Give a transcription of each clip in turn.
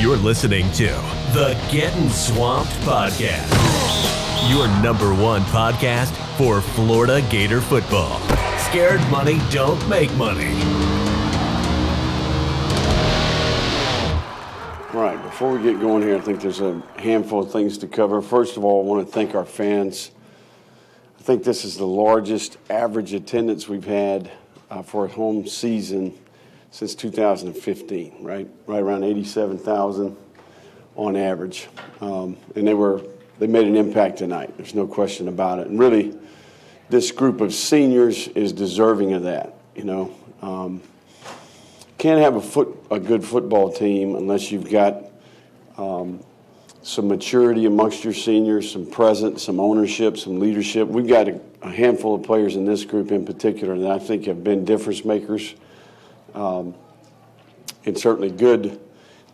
You're listening to the Getting Swamped Podcast, your number one podcast for Florida Gator football. Scared money don't make money. All right, before we get going here, I think there's a handful of things to cover. First of all, I want to thank our fans. I think this is the largest average attendance we've had uh, for a home season since 2015, right? Right around 87,000 on average. Um, and they were they made an impact tonight. There's no question about it. And really, this group of seniors is deserving of that. You know, um, can't have a foot a good football team unless you've got um, some maturity amongst your seniors, some presence, some ownership, some leadership. We've got a, a handful of players in this group in particular that I think have been difference makers. Um, it's certainly good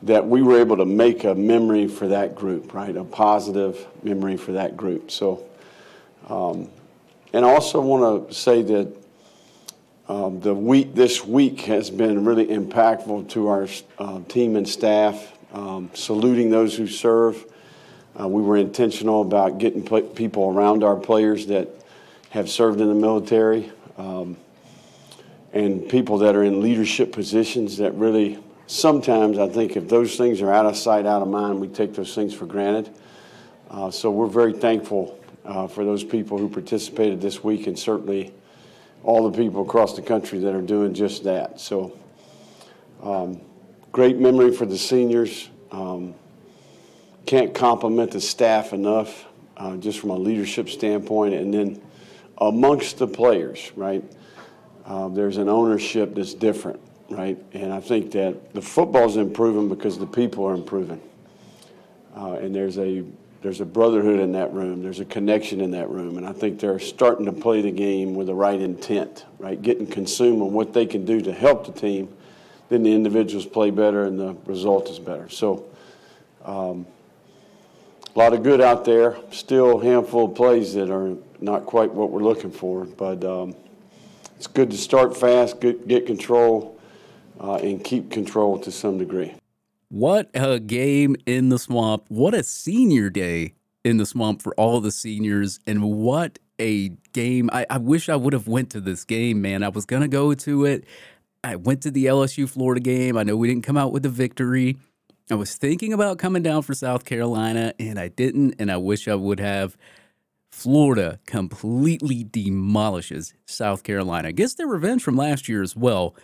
that we were able to make a memory for that group, right? A positive memory for that group. So, um, and I also want to say that um, the week this week has been really impactful to our uh, team and staff. Um, saluting those who serve. Uh, we were intentional about getting people around our players that have served in the military um, and people that are in leadership positions that really sometimes I think if those things are out of sight, out of mind, we take those things for granted. Uh, so we're very thankful uh, for those people who participated this week and certainly all the people across the country that are doing just that. So um, great memory for the seniors. Um, can't compliment the staff enough, uh, just from a leadership standpoint. And then amongst the players, right, uh, there's an ownership that's different right? And I think that the football's improving because the people are improving. Uh, and there's a there's a brotherhood in that room. There's a connection in that room, and I think they're starting to play the game with the right intent, right? Getting consumed on what they can do to help the team. Then the individuals play better, and the result is better. So, um, a lot of good out there. Still a handful of plays that are not quite what we're looking for, but um, it's good to start fast, get, get control, uh, and keep control to some degree. What a game in the swamp. What a senior day in the swamp for all the seniors. And what a game. I, I wish I would have went to this game, man. I was going to go to it. I went to the LSU Florida game. I know we didn't come out with a victory. I was thinking about coming down for South Carolina, and I didn't, and I wish I would have. Florida completely demolishes South Carolina. Gets their revenge from last year as well.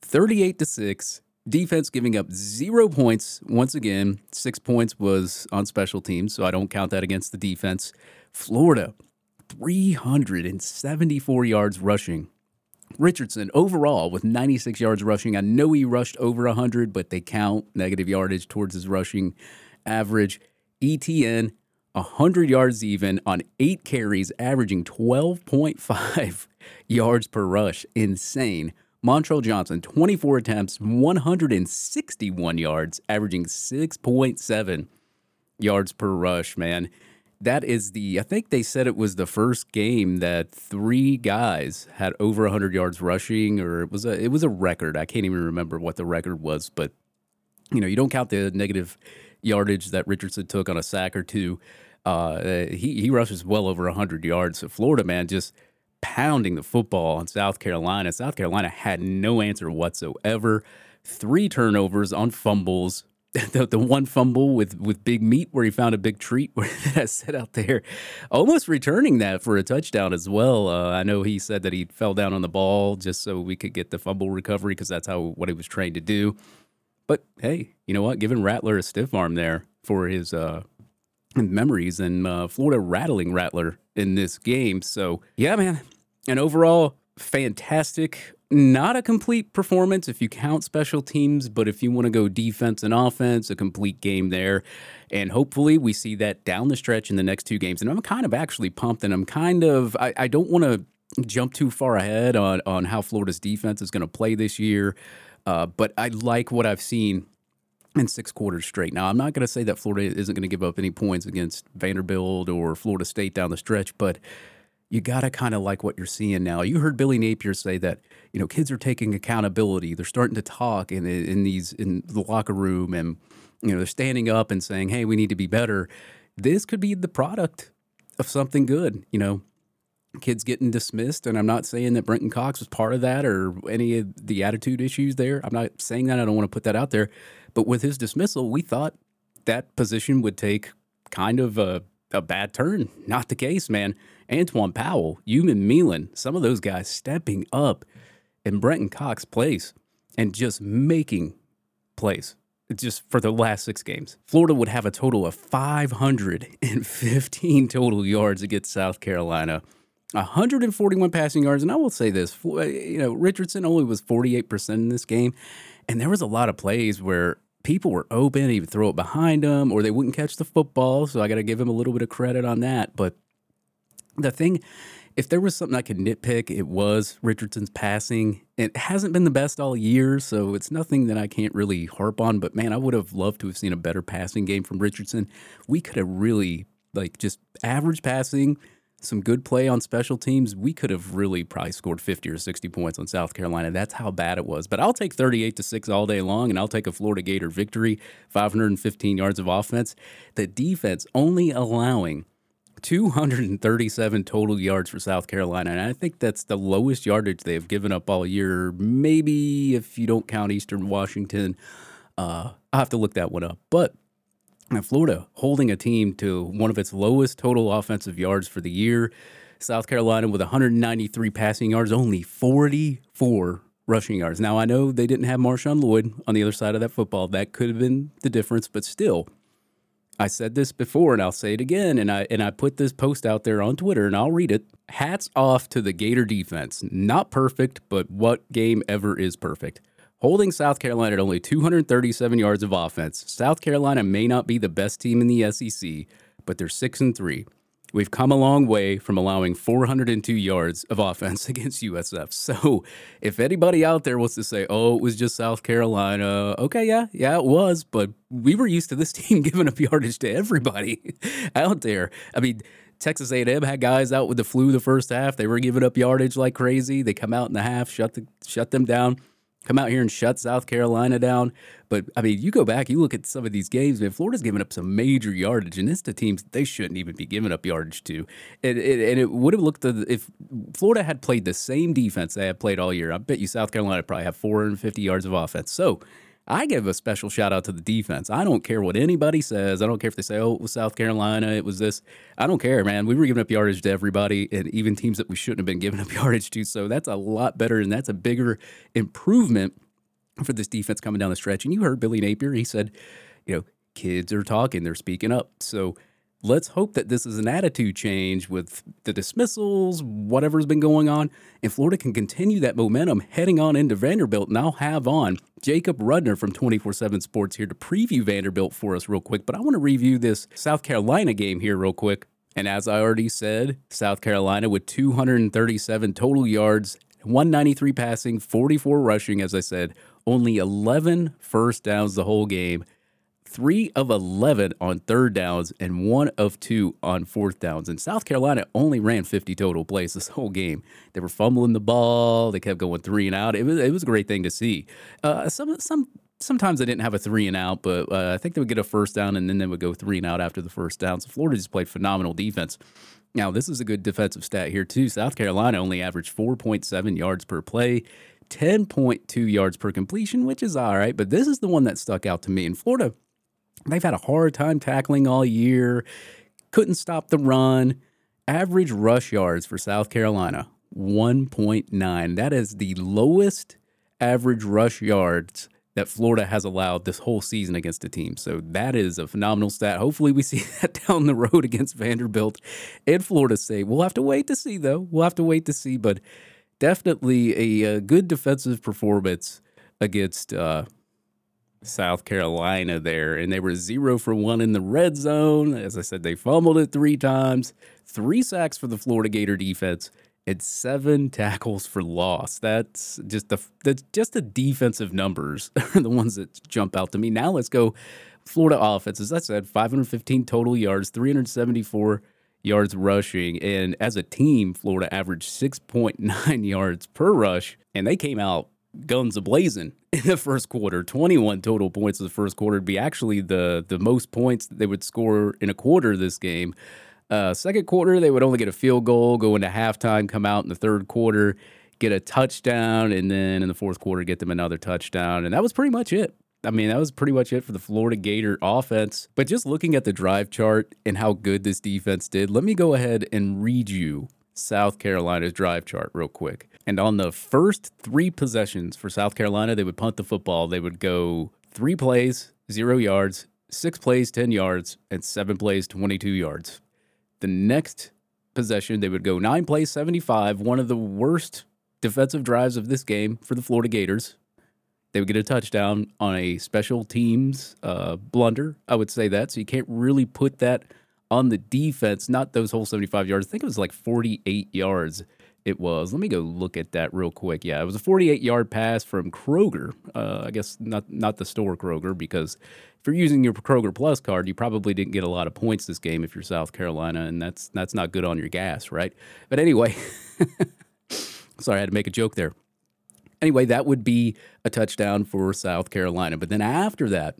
38 to 6. Defense giving up zero points. Once again, six points was on special teams, so I don't count that against the defense. Florida, 374 yards rushing. Richardson overall with 96 yards rushing. I know he rushed over 100, but they count negative yardage towards his rushing average. Etienne, 100 yards even on eight carries, averaging 12.5 yards per rush. Insane. Montrell Johnson, 24 attempts, 161 yards, averaging 6.7 yards per rush, man. That is the, I think they said it was the first game that three guys had over 100 yards rushing, or it was a, it was a record. I can't even remember what the record was, but, you know, you don't count the negative yardage that Richardson took on a sack or two. Uh, he, he rushes well over 100 yards. So Florida, man, just – pounding the football on South Carolina. South Carolina had no answer whatsoever. Three turnovers on fumbles. The, the one fumble with, with Big Meat where he found a big treat where I set out there, almost returning that for a touchdown as well. Uh, I know he said that he fell down on the ball just so we could get the fumble recovery because that's how what he was trained to do. But hey, you know what? Giving Rattler a stiff arm there for his uh, memories and uh, Florida rattling Rattler in this game. So yeah, man, and overall, fantastic. Not a complete performance if you count special teams, but if you want to go defense and offense, a complete game there. And hopefully we see that down the stretch in the next two games. And I'm kind of actually pumped and I'm kind of, I, I don't want to jump too far ahead on, on how Florida's defense is going to play this year. Uh, but I like what I've seen in six quarters straight. Now, I'm not going to say that Florida isn't going to give up any points against Vanderbilt or Florida State down the stretch, but you got to kind of like what you're seeing now. You heard Billy Napier say that, you know, kids are taking accountability. They're starting to talk in, in these, in the locker room and, you know, they're standing up and saying, hey, we need to be better. This could be the product of something good, you know, kids getting dismissed. And I'm not saying that Brenton Cox was part of that or any of the attitude issues there. I'm not saying that. I don't want to put that out there. But with his dismissal, we thought that position would take kind of a, a bad turn. Not the case, man. Antwaun Powell, Umanmielen, some of those guys stepping up in Brenton Cox place and just making plays just for the last six games. Florida would have a total of 515 total yards against South Carolina. 141 passing yards, and I will say this: uh, you know, Richardson only was 48 percent in this game, and there was a lot of plays where people were open, he would throw it behind them, or they wouldn't catch the football. So I got to give him a little bit of credit on that. But the thing, if there was something I could nitpick, it was Richardson's passing. It hasn't been the best all year, so it's nothing that I can't really harp on. But man, I would have loved to have seen a better passing game from Richardson. We could have really, like, just average passing, some good play on special teams. We could have really probably scored 50 or 60 points on South Carolina. That's how bad it was. But I'll take 38 to 6 all day long, and I'll take a Florida Gator victory, 515 yards of offense. The defense only allowing 237 total yards for South Carolina. And I think that's the lowest yardage they've given up all year. Maybe if you don't count Eastern Washington, uh, I'll have to look that one up. But Florida holding a team to one of its lowest total offensive yards for the year. South Carolina with 193 passing yards, only 44 rushing yards. Now, I know they didn't have Marshawn Lloyd on the other side of that football. That could have been the difference, but still, I said this before and I'll say it again and I and I put this post out there on Twitter and I'll read it. Hats off to the Gator defense. Not perfect, but what game ever is perfect? Holding South Carolina at only 237 yards of offense. South Carolina may not be the best team in the SEC, but they're 6 and 3. We've come a long way from allowing 402 yards of offense against USF. So, if anybody out there wants to say, "Oh, it was just South Carolina," okay, yeah, yeah, it was, but we were used to this team giving up yardage to everybody out there. I mean, Texas A&M had guys out with the flu the first half. They were giving up yardage like crazy. They come out in the half, shut the shut them down come out here and shut South Carolina down. But I mean, you go back, you look at some of these games, man. Florida's giving up some major yardage, and it's to teams they shouldn't even be giving up yardage to. And, and it would have looked if Florida had played the same defense they had played all year. I bet you South Carolina probably have 450 yards of offense. So I give a special shout out to the defense. I don't care what anybody says. I don't care if they say, oh, it was South Carolina, it was this. I don't care, man. We were giving up yardage to everybody and even teams that we shouldn't have been giving up yardage to. So that's a lot better and that's a bigger improvement for this defense coming down the stretch. And you heard Billy Napier, he said, you know, kids are talking, they're speaking up. So let's hope that this is an attitude change with the dismissals, whatever's been going on, and Florida can continue that momentum heading on into Vanderbilt. And I'll have on Jacob Rudner from 24 7 Sports here to preview Vanderbilt for us real quick. But I want to review this South Carolina game here real quick. And as I already said, South Carolina with 237 total yards, 193 passing, 44 rushing, as I said, only 11 first downs the whole game three of 11 on third downs and one of two on fourth downs. And South Carolina only ran 50 total plays this whole game. They were fumbling the ball. They kept going three and out. It was, it was a great thing to see. Uh, some, some, sometimes they didn't have a three and out, but uh, I think they would get a first down and then they would go three and out after the first down. So Florida just played phenomenal defense. Now, this is a good defensive stat here, too. South Carolina only averaged 4.7 yards per play. 10.2 yards per completion, which is all right, but this is the one that stuck out to me. In Florida, They've had a hard time tackling all year, couldn't stop the run. Average rush yards for South Carolina, 1.9. That is the lowest average rush yards that Florida has allowed this whole season against a team. So that is a phenomenal stat. Hopefully, we see that down the road against Vanderbilt and Florida State. We'll have to wait to see, though. We'll have to wait to see, but definitely a, a good defensive performance against uh, South Carolina there, and they were zero for one in the red zone. As I said, they fumbled it three times, three sacks for the Florida Gator defense, and seven tackles for loss. That's just the that's just the defensive numbers the ones that jump out to me. Now let's go Florida offense. As I said, 515 total yards, 374 yards rushing. And as a team, Florida averaged 6.9 yards per rush, and they came out guns ablazing in the first quarter. 21 total points in the first quarter would be actually the the most points they would score in a quarter this game. Uh, second quarter, they would only get a field goal, go into halftime, come out in the third quarter, get a touchdown, and then in the fourth quarter, get them another touchdown. And that was pretty much it. I mean, that was pretty much it for the Florida Gator offense. But just looking at the drive chart and how good this defense did, let me go ahead and read you South Carolina's drive chart real quick. And on the first three possessions for South Carolina, they would punt the football. They would go three plays, zero yards, six plays, 10 yards, and seven plays, 22 yards. The next possession, they would go nine plays, 75, one of the worst defensive drives of this game for the Florida Gators. They would get a touchdown on a special teams uh, blunder. I would say that. So you can't really put that on the defense, not those whole 75 yards. I think it was like 48 yards it was. Let me go look at that real quick. Yeah, it was a 48 yard pass from Kroeger. Uh, I guess not not the store Kroger because if you're using your Kroger Plus card, you probably didn't get a lot of points this game if you're South Carolina, and that's that's not good on your gas, right? But anyway, sorry, I had to make a joke there. Anyway, that would be a touchdown for South Carolina. But then after that,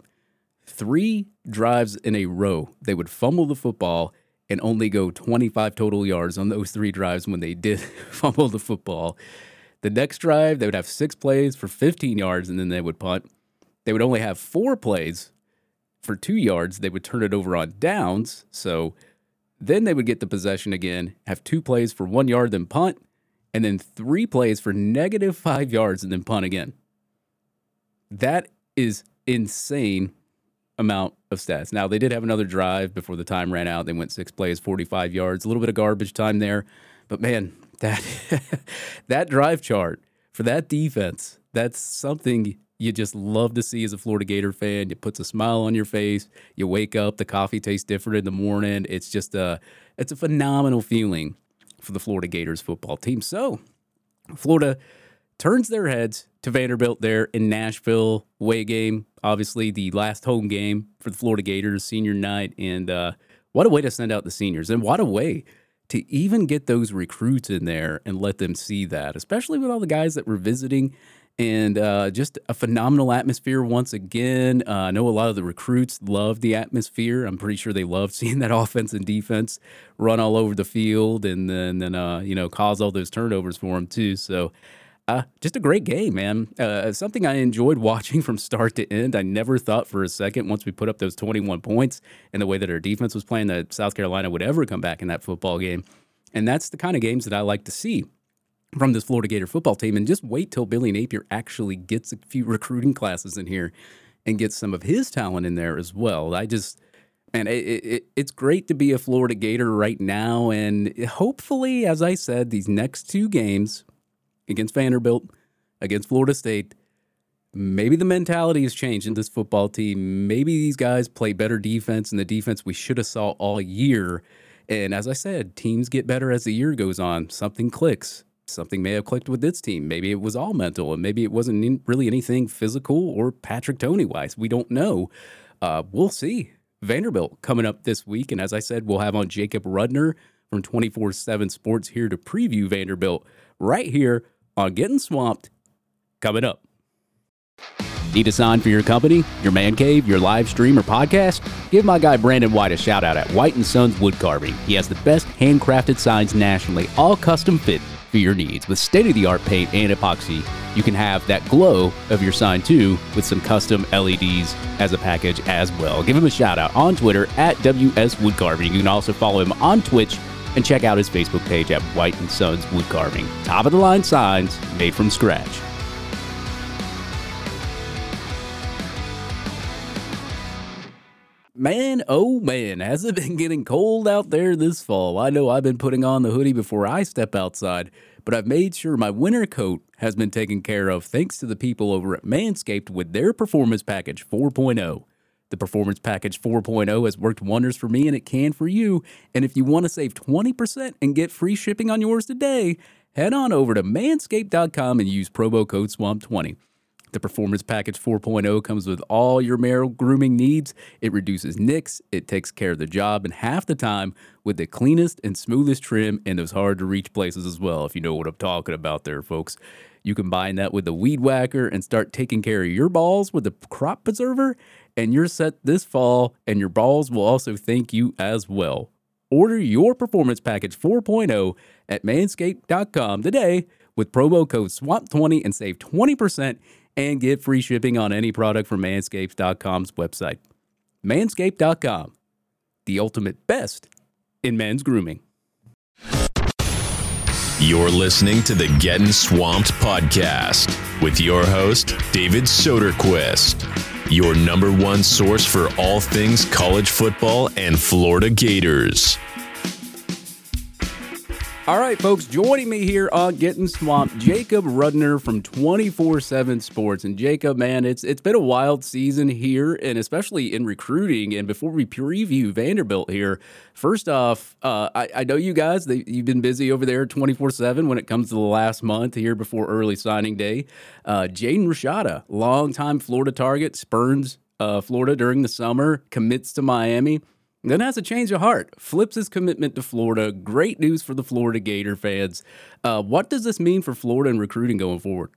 three drives in a row, they would fumble the football and only go 25 total yards on those three drives when they did fumble the football. The next drive, they would have six plays for 15 yards and then they would punt. They would only have four plays for two yards. They would turn it over on downs. So then they would get the possession again, have two plays for one yard, then punt, and then three plays for negative five yards and then punt again. That is insane amount of stats. Now, they did have another drive before the time ran out. They went six plays, 45 yards, a little bit of garbage time there. But man, that that drive chart for that defense, that's something you just love to see as a Florida Gator fan. It puts a smile on your face. You wake up, the coffee tastes different in the morning. It's just a it's a phenomenal feeling for the Florida Gators football team. So, Florida turns their heads to Vanderbilt there in Nashville. Away game, obviously the last home game for the Florida Gators, senior night. And uh, what a way to send out the seniors. And what a way to even get those recruits in there and let them see that, especially with all the guys that were visiting. And uh, just a phenomenal atmosphere once again. Uh, I know a lot of the recruits love the atmosphere. I'm pretty sure they love seeing that offense and defense run all over the field and then, then uh, you know, cause all those turnovers for them too. So uh, just a great game, man. Uh, something I enjoyed watching from start to end. I never thought for a second once we put up those 21 points and the way that our defense was playing that South Carolina would ever come back in that football game. And that's the kind of games that I like to see from this Florida Gator football team. And just wait till Billy Napier actually gets a few recruiting classes in here and gets some of his talent in there as well. I just, and it, it, it's great to be a Florida Gator right now. And hopefully, as I said, these next two games, against Vanderbilt, against Florida State. Maybe the mentality has changed in this football team. Maybe these guys play better defense and the defense we should have saw all year. And as I said, teams get better as the year goes on. Something clicks. Something may have clicked with this team. Maybe it was all mental, and maybe it wasn't really anything physical or Patrick Tony wise. We don't know. Uh, we'll see. Vanderbilt coming up this week. And as I said, we'll have on Jacob Rudner from 24 7 Sports here to preview Vanderbilt right here on Getting Swamped coming up. Need a sign for your company, your man cave, your live stream, or podcast? Give my guy Brandon White a shout out at White and Sons Wood Carving. He has the best handcrafted signs nationally, all custom fit for your needs. With state of the art paint and epoxy, you can have that glow of your sign too with some custom LEDs as a package as well. Give him a shout out on Twitter at WS Wood Carving. You can also follow him on Twitch and check out his Facebook page at White and Sons Wood Carving. Top of the line signs made from scratch. Man, oh man, has it been getting cold out there this fall? I know I've been putting on the hoodie before I step outside, but I've made sure my winter coat has been taken care of thanks to the people over at Manscaped with their Performance Package 4.0. The Performance Package 4.0 has worked wonders for me and it can for you. And if you want to save 20% and get free shipping on yours today, head on over to manscaped.com and use promo code SWAMP20. The Performance Package 4.0 comes with all your male grooming needs. It reduces nicks, it takes care of the job, in half the time with the cleanest and smoothest trim in those hard to reach places as well, if you know what I'm talking about there, folks. You combine that with the weed whacker and start taking care of your balls with the crop preserver, and you're set this fall, and your balls will also thank you as well. Order your Performance Package 4.0 at manscaped.com today with promo code SWAMP20 and save 20% and get free shipping on any product from manscaped.com's website. Manscaped.com, the ultimate best in men's grooming. You're listening to the Getting Swamped podcast with your host, David Soderquist, your number one source for all things college football and Florida Gators. All right, folks, joining me here on Getting Swamped, Jacob Rudner from 24/7 Sports. And Jacob, man, it's it's been a wild season here, and especially in recruiting. And before we preview Vanderbilt here, first off, uh, I, I, know you guys they, you've been busy over there 24/7 when it comes to the last month here before early signing day. Uh, Jaden Rashada, longtime Florida target, spurns uh, Florida during the summer, commits to Miami. Then has a change of heart, flips his commitment to Florida. Great news for the Florida Gator fans. Uh, what does this mean for Florida and recruiting going forward?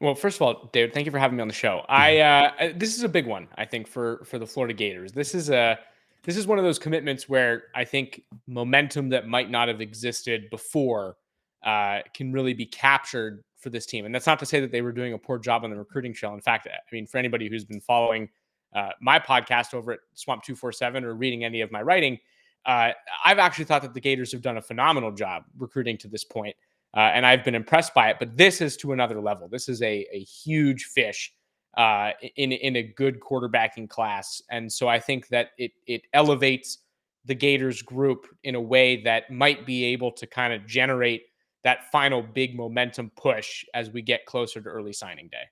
Well, first of all, David, thank you for having me on the show. I uh, this is a big one, I think, for for the Florida Gators. This is a this is one of those commitments where I think momentum that might not have existed before uh, can really be captured for this team. And that's not to say that they were doing a poor job on the recruiting trail. In fact, I mean, for anybody who's been following uh, my podcast over at Swamp 247 or reading any of my writing, uh, I've actually thought that the Gators have done a phenomenal job recruiting to this point, uh, and I've been impressed by it. But this is to another level. This is a, a huge fish uh, in in a good quarterbacking class, and so I think that it it elevates the Gators group in a way that might be able to kind of generate that final big momentum push as we get closer to early signing day.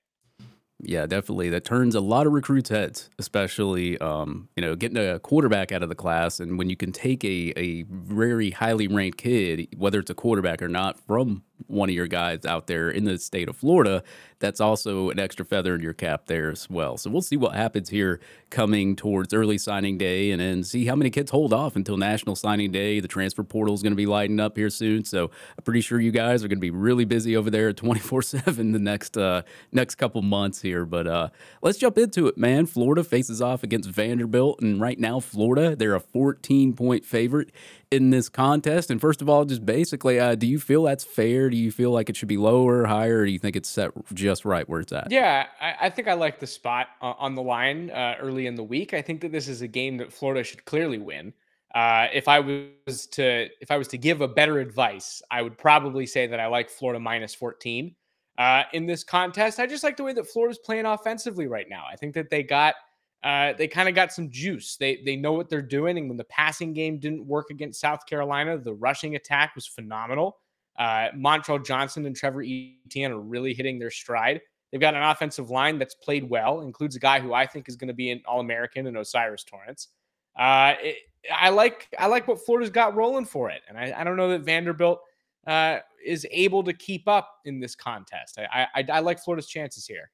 Yeah, definitely. That turns a lot of recruits' heads, especially um, you know getting a quarterback out of the class, and when you can take a a very highly ranked kid, whether it's a quarterback or not, from one of your guys out there in the state of Florida, that's also an extra feather in your cap there as well. So we'll see what happens here coming towards early signing day and then see how many kids hold off until national signing day. The transfer portal is going to be lighting up here soon. So I'm pretty sure you guys are going to be really busy over there 24 7 the next uh, next couple months here. But uh, let's jump into it, man. Florida faces off against Vanderbilt. And right now, Florida, they're a 14 point favorite in this contest? And first of all, just basically, uh, do you feel that's fair? Do you feel like it should be lower, higher, or do you think it's set just right where it's at? Yeah, I, I think I like the spot uh, on the line uh, early in the week. I think that this is a game that Florida should clearly win. Uh, if I was to if I was to give a better advice, I would probably say that I like Florida minus 14 uh, in this contest. I just like the way that Florida's playing offensively right now. I think that they got uh, they kind of got some juice. They they know what they're doing, and when the passing game didn't work against South Carolina, the rushing attack was phenomenal. Uh, Montrell Johnson and Trevor Etienne are really hitting their stride. They've got an offensive line that's played well, includes a guy who I think is going to be an All American and O'Cyrus Torrence. Uh, it, I like I like what Florida's got rolling for it, and I, I don't know that Vanderbilt uh, is able to keep up in this contest. I, I, I like Florida's chances here.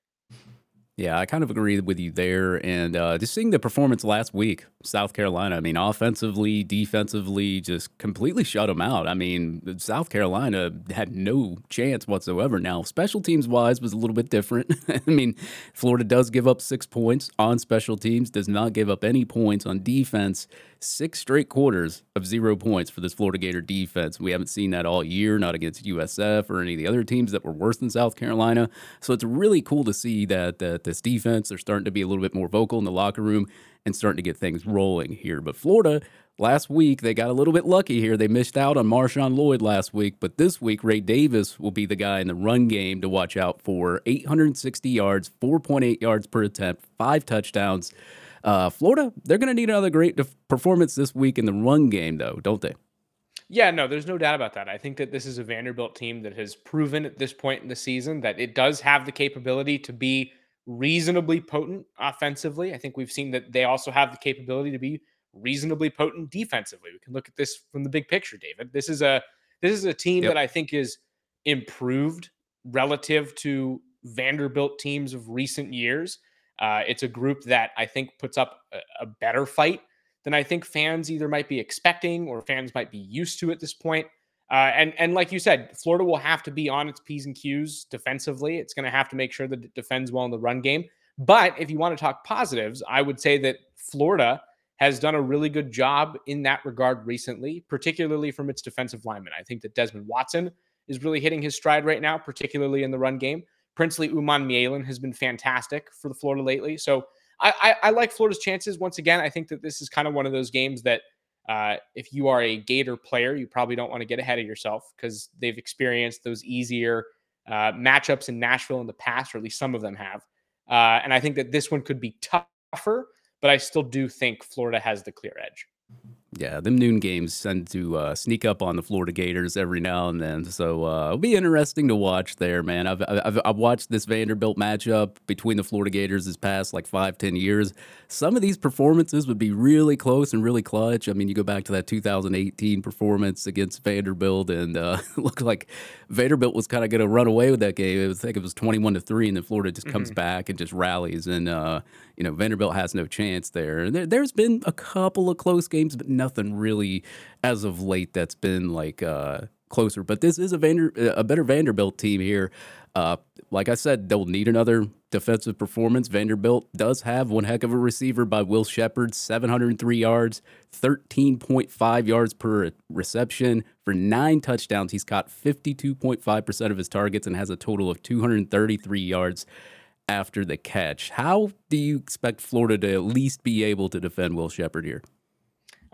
Yeah, I kind of agree with you there. And uh, just seeing the performance last week, South Carolina, I mean, offensively, defensively, just completely shut them out. I mean, South Carolina had no chance whatsoever. Now, special teams wise was a little bit different. I mean, Florida does give up six points on special teams, does not give up any points on defense six straight quarters of zero points for this Florida Gator defense. We haven't seen that all year, not against USF or any of the other teams that were worse than South Carolina. So it's really cool to see that, that this defense, they're starting to be a little bit more vocal in the locker room and starting to get things rolling here. But Florida, last week, they got a little bit lucky here. They missed out on Marshawn Lloyd last week, but this week, Ray Davis will be the guy in the run game to watch out for 860 yards, 4.8 yards per attempt, five touchdowns. Uh, Florida, they're going to need another great performance this week in the run game, though, don't they? Yeah, no, there's no doubt about that. I think that this is a Vanderbilt team that has proven at this point in the season that it does have the capability to be reasonably potent offensively. I think we've seen that they also have the capability to be reasonably potent defensively. We can look at this from the big picture, David. This is a this is a team yep. that I think is improved relative to Vanderbilt teams of recent years. Uh, it's a group that I think puts up a, a, better fight than I think fans either might be expecting or fans might be used to at this point. Uh, and and like you said, Florida will have to be on its p's and q's defensively. It's going to have to make sure that it defends well in the run game. But if you want to talk positives, I would say that Florida has done a really good job in that regard recently, particularly from its defensive linemen. I think that Desmond Watson is really hitting his stride right now, particularly in the run game. Princely Umanmielen has been fantastic for the Florida lately. So I, I, I, like Florida's chances. Once again, I think that this is kind of one of those games that uh, if you are a Gator player, you probably don't want to get ahead of yourself because they've experienced those easier uh, matchups in Nashville in the past, or at least some of them have. Uh, and I think that this one could be tougher but I still do think Florida has the clear edge. Yeah, them noon games tend to uh, sneak up on the Florida Gators every now and then, so uh, it'll be interesting to watch there, man. I've, I've, I've watched this Vanderbilt matchup between the Florida Gators this past like five ten years. Some of these performances would be really close and really clutch. I mean, you go back to that 2018 performance against Vanderbilt, and uh, looked like Vanderbilt was kind of going to run away with that game. It was, I think it was 21 to three, and then Florida just comes mm-hmm. back and just rallies, and uh, you know Vanderbilt has no chance there. there. There's been a couple of close games, but nothing really as of late that's been like uh, closer. But this is a Vander, a better Vanderbilt team here. Uh, like I said, they'll need another defensive performance. Vanderbilt does have one heck of a receiver by Will Sheppard, 703 yards, 13.5 yards per reception for nine touchdowns. He's caught 52.5% of his targets and has a total of 233 yards after the catch. How do you expect Florida to at least be able to defend Will Sheppard here?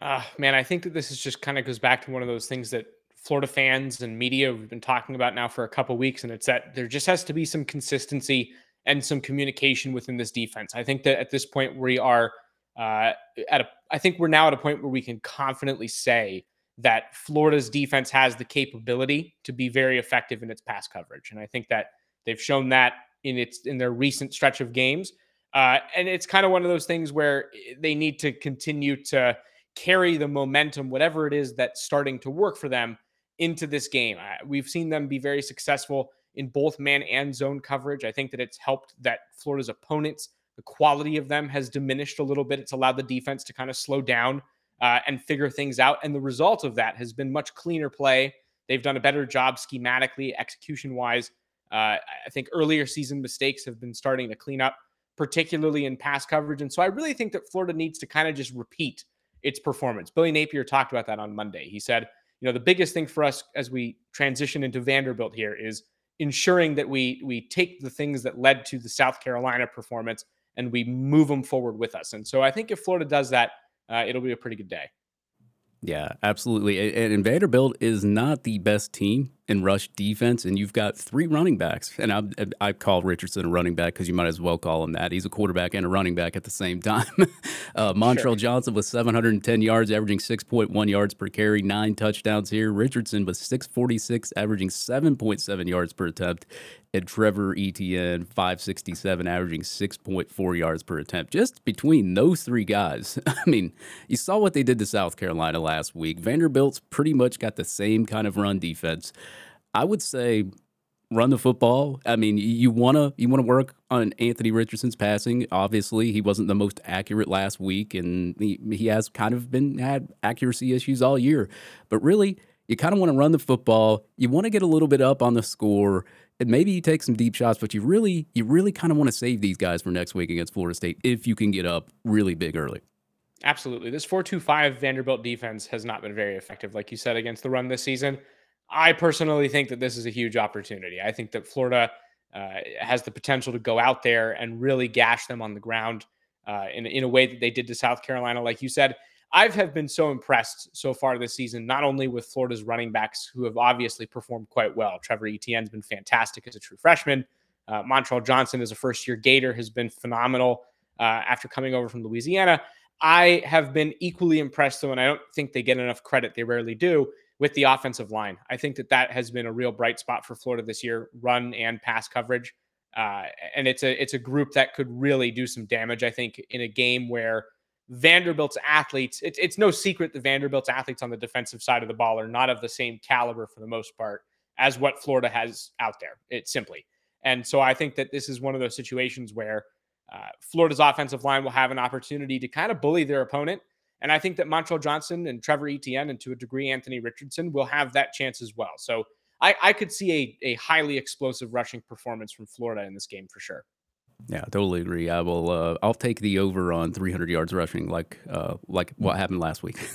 Uh, man, I think that this is just kind of goes back to one of those things that Florida fans and media we've been talking about now for a couple weeks, and it's that there just has to be some consistency and some communication within this defense. I think that at this point we are uh, at a. I think we're now at a point where we can confidently say that Florida's defense has the capability to be very effective in its pass coverage, and I think that they've shown that in its in their recent stretch of games. Uh, and it's kind of one of those things where they need to continue to carry the momentum, whatever it is that's starting to work for them, into this game. We've seen them be very successful in both man and zone coverage. I think that it's helped that Florida's opponents, the quality of them has diminished a little bit. It's allowed the defense to kind of slow down uh, and figure things out. And the result of that has been much cleaner play. They've done a better job schematically, execution wise. Uh, I think earlier season mistakes have been starting to clean up, particularly in pass coverage. And so I really think that Florida needs to kind of just repeat its performance. Billy Napier talked about that on Monday. He said, you know, the biggest thing for us as we transition into Vanderbilt here is ensuring that we we take the things that led to the South Carolina performance and we move them forward with us. And so I think if Florida does that, uh, it'll be a pretty good day. Yeah, absolutely. And, and, Vanderbilt is not the best team in rush defense, and you've got three running backs. And I, I call Richardson a running back because you might as well call him that. He's a quarterback and a running back at the same time. uh, Montrell sure. Johnson with 710 yards, averaging 6.1 yards per carry, nine touchdowns here. Richardson with 646, averaging 7.7 yards per attempt and Trevor Etienne, 567, averaging 6.4 yards per attempt. Just between those three guys, I mean, you saw what they did to South Carolina last week. Vanderbilt's pretty much got the same kind of run defense. I would say run the football. I mean, you wanna you wanna work on Anthony Richardson's passing. Obviously, he wasn't the most accurate last week, and he, he has kind of been had accuracy issues all year. But really, you kind of want to run the football. You want to get a little bit up on the score and maybe you take some deep shots, but you really, you really kind of want to save these guys for next week against Florida State if you can get up really big early. Absolutely. This 4-2-5 Vanderbilt defense has not been very effective, like you said, against the run this season. I personally think that this is a huge opportunity. I think that Florida uh, has the potential to go out there and really gash them on the ground uh, in, in a way that they did to South Carolina, like you said. I've have been so impressed so far this season, not only with Florida's running backs who have obviously performed quite well. Trevor Etienne's been fantastic as a true freshman. Uh, Montrell Johnson as a first year Gator has been phenomenal uh, after coming over from Louisiana. I have been equally impressed, though, and I don't think they get enough credit. They rarely do with the offensive line. I think that that has been a real bright spot for Florida this year, run and pass coverage. Uh, and it's a it's a group that could really do some damage. I think in a game where Vanderbilt's athletes, it, it's no secret that Vanderbilt's athletes on the defensive side of the ball are not of the same caliber for the most part as what Florida has out there. It's simply. And so I think that this is one of those situations where uh, Florida's offensive line will have an opportunity to kind of bully their opponent. And I think that Montrell Johnson and Trevor Etienne, and to a degree Anthony Richardson, will have that chance as well. So I, I could see a, a highly explosive rushing performance from Florida in this game for sure. Yeah, I totally agree. I will. Uh, I'll take the over on 300 yards rushing, like uh, like what happened last week.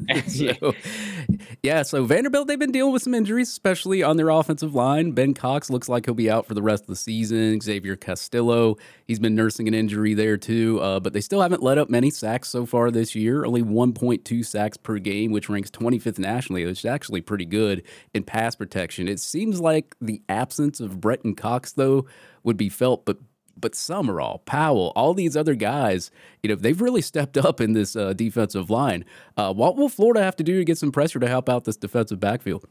so, yeah. So Vanderbilt, they've been dealing with some injuries, especially on their offensive line. Ben Cox looks like he'll be out for the rest of the season. Xavier Castillo, he's been nursing an injury there too. Uh, but they still haven't let up many sacks so far this year. Only 1.2 sacks per game, which ranks 25th nationally, which is actually pretty good in pass protection. It seems like the absence of Brenton Cox though would be felt, but but Summerall, Powell, all these other guys, you know, they've really stepped up in this uh, defensive line. Uh, what will Florida have to do to get some pressure to help out this defensive backfield?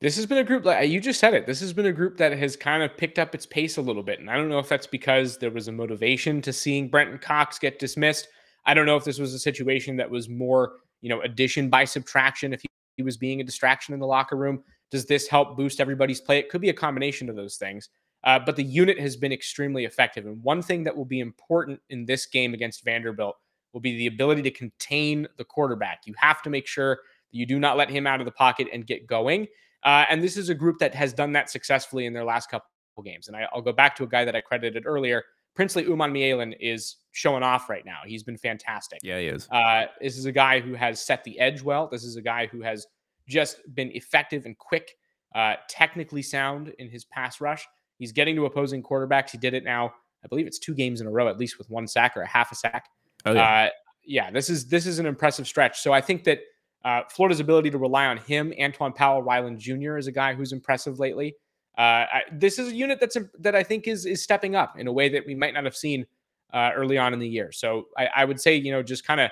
This has been a group like you just said it. This has been a group that has kind of picked up its pace a little bit, and I don't know if that's because there was a motivation to seeing Brenton Cox get dismissed. I don't know if this was a situation that was more, you know, addition by subtraction. If he, he was being a distraction in the locker room, does this help boost everybody's play? It could be a combination of those things. Uh, but the unit has been extremely effective. And one thing that will be important in this game against Vanderbilt will be the ability to contain the quarterback. You have to make sure that you do not let him out of the pocket and get going. Uh, and this is a group that has done that successfully in their last couple games. And I, will go back to a guy that I credited earlier. Princely Umanmielen is showing off right now. He's been fantastic. Yeah, he is. Uh, this is a guy who has set the edge well. This is a guy who has just been effective and quick, uh, technically sound in his pass rush. He's getting to opposing quarterbacks. He did it now. I believe it's two games in a row, at least with one sack or a half a sack. Oh, yeah. Uh, yeah, this is this is an impressive stretch. So I think that uh, Florida's ability to rely on him, Antwaun Powell Ryland Jr. is a guy who's impressive lately. Uh, I, this is a unit that's that I think is is stepping up in a way that we might not have seen uh, early on in the year. So I, I would say you know just kind of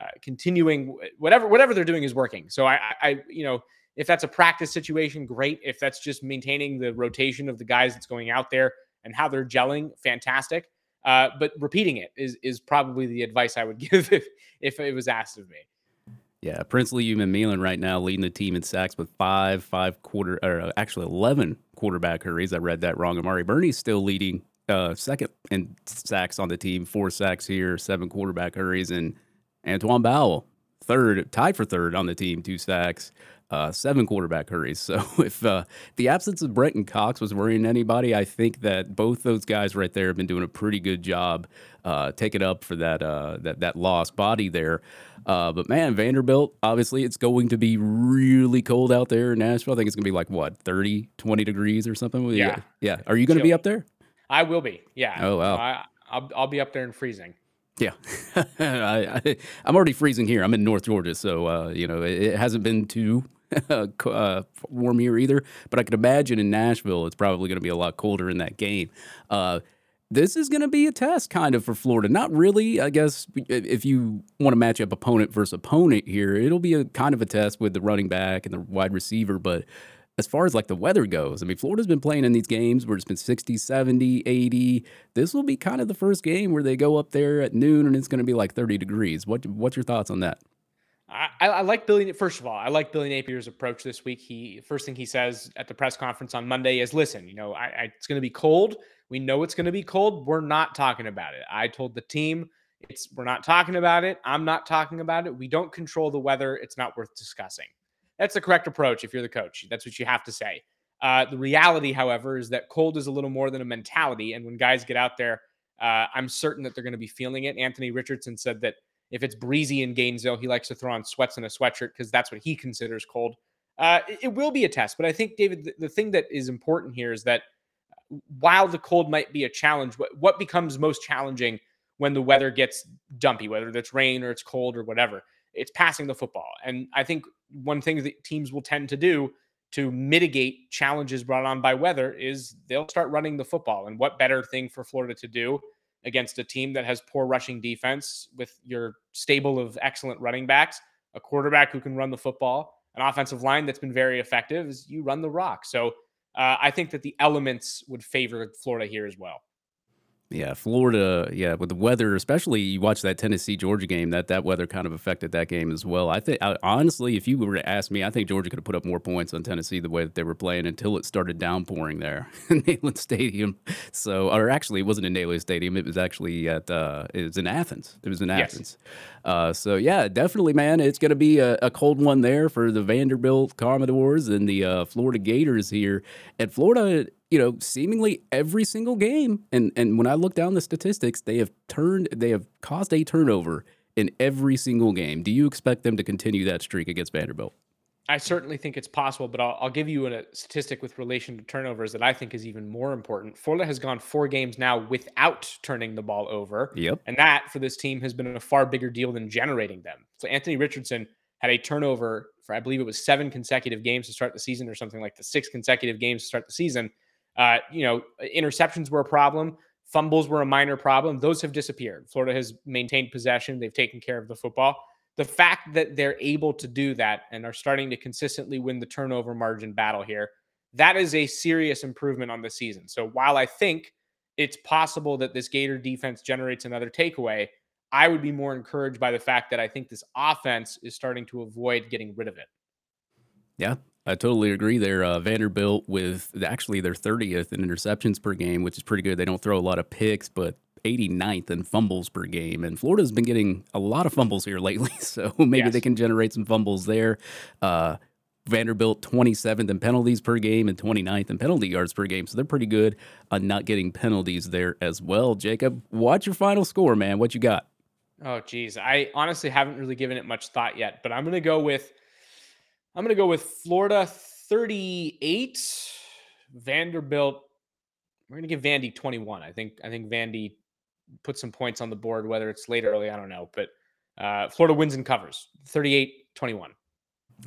uh, continuing whatever whatever they're doing is working. So I, I you know if that's a practice situation, great. If that's just maintaining the rotation of the guys that's going out there and how they're gelling, fantastic. Uh, but repeating it is is probably the advice I would give if if it was asked of me. Yeah, Princely Umanmielen right now leading the team in sacks with five, five quarter, or uh, actually eleven quarterback hurries. I read that wrong. Amari Burney's still leading uh, second in sacks on the team, four sacks here, seven quarterback hurries, and Antwaun Powell third, tied for third on the team, two sacks uh, seven quarterback hurries. So if uh, the absence of Brenton Cox was worrying anybody, I think that both those guys right there have been doing a pretty good job uh, taking up for that uh, that that lost body there. Uh, but man, Vanderbilt, obviously it's going to be really cold out there in Nashville. I think it's going to be like what 30, 20 degrees or something. Yeah, yeah. Are you going to be up there? I will be. Yeah. Oh wow. I, I'll, I'll be up there and freezing. Yeah, I, am already freezing here. I'm in North Georgia, so uh, you know it, it, hasn't been too uh, warm here either. But I could imagine in Nashville, it's probably going to be a lot colder in that game. Uh, this is going to be a test kind of for Florida. Not really, I guess, if you want to match up opponent versus opponent here, it'll be a kind of a test with the running back and the wide receiver. But as far as like the weather goes, I mean, Florida's been playing in these games where it's been 60, 70, 80. This will be kind of the first game where they go up there at noon and it's going to be like 30 degrees. What, what's your thoughts on that? I, I, like Billy. First of all, I like Billy Napier's approach this week. He first thing he says at the press conference on Monday is, "Listen, you know, I, I, it's going to be cold. We know it's going to be cold. We're not talking about it. I told the team it's we're not talking about it. I'm not talking about it. We don't control the weather. It's not worth discussing. That's the correct approach if you're the coach. That's what you have to say. Uh, the reality, however, is that cold is a little more than a mentality. And when guys get out there, uh, I'm certain that they're going to be feeling it. Anthony Richardson said that if it's breezy in Gainesville, he likes to throw on sweats and a sweatshirt because that's what he considers cold. Uh, it, it, will be a test, but I think David, the, the, thing that is important here is that while the cold might be a challenge, what, what becomes most challenging when the weather gets dumpy, whether it's rain or it's cold or whatever, it's passing the football. And I think one thing that teams will tend to do to mitigate challenges brought on by weather is they'll start running the football. And what better thing for Florida to do against a team that has poor rushing defense with your stable of excellent running backs, a quarterback who can run the football, an offensive line that's been very effective, is you run the rock. So uh, I think that the elements would favor Florida here as well. Yeah, Florida. Yeah, with the weather, especially you watch that Tennessee Georgia game. That that weather kind of affected that game as well. I think honestly, if you were to ask me, I think Georgia could have put up more points on Tennessee the way that they were playing until it started downpouring there in Neyland Stadium. So, or actually, it wasn't in Neyland Stadium. It was actually at uh, it was in Athens. It was in Athens. Yes. Uh, so yeah, definitely, man. It's going to be a, a, cold one there for the Vanderbilt Commodores and the uh, Florida Gators here. And Florida you know, seemingly every single game. And and when I look down the statistics, they have turned they have caused a turnover in every single game. Do you expect them to continue that streak against Vanderbilt? I certainly think it's possible, but I'll, I'll give you a statistic with relation to turnovers that I think is even more important. Florida has gone four games now without turning the ball over. Yep. And that for this team has been a far bigger deal than generating them. So Anthony Richardson had a turnover for, I believe it was seven consecutive games to start the season or something like the six consecutive games to start the season. Uh, you know, interceptions were a problem. Fumbles were a minor problem. Those have disappeared. Florida has maintained possession. They've taken care of the football. The fact that they're able to do that and are starting to consistently win the turnover margin battle here, that is a serious improvement on the season. So while I think it's possible that this Gator defense generates another takeaway, I would be more encouraged by the fact that I think this offense is starting to avoid getting rid of it. Yeah, I totally agree there. Uh, Vanderbilt with actually their 30th in interceptions per game, which is pretty good. They don't throw a lot of picks, but 89th in fumbles per game. And Florida's been getting a lot of fumbles here lately, so maybe yes. they can generate some fumbles there. Uh, Vanderbilt 27th in penalties per game and 29th in penalty yards per game. So they're pretty good on not getting penalties there as well. Jacob, what's your final score, man? What you got? Oh, geez. I honestly haven't really given it much thought yet, but I'm going to go with I'm going to go with Florida 38, Vanderbilt. We're going to give Vandy 21. I think I think Vandy put some points on the board, whether it's late or early, I don't know. But uh, Florida wins and covers 38 21.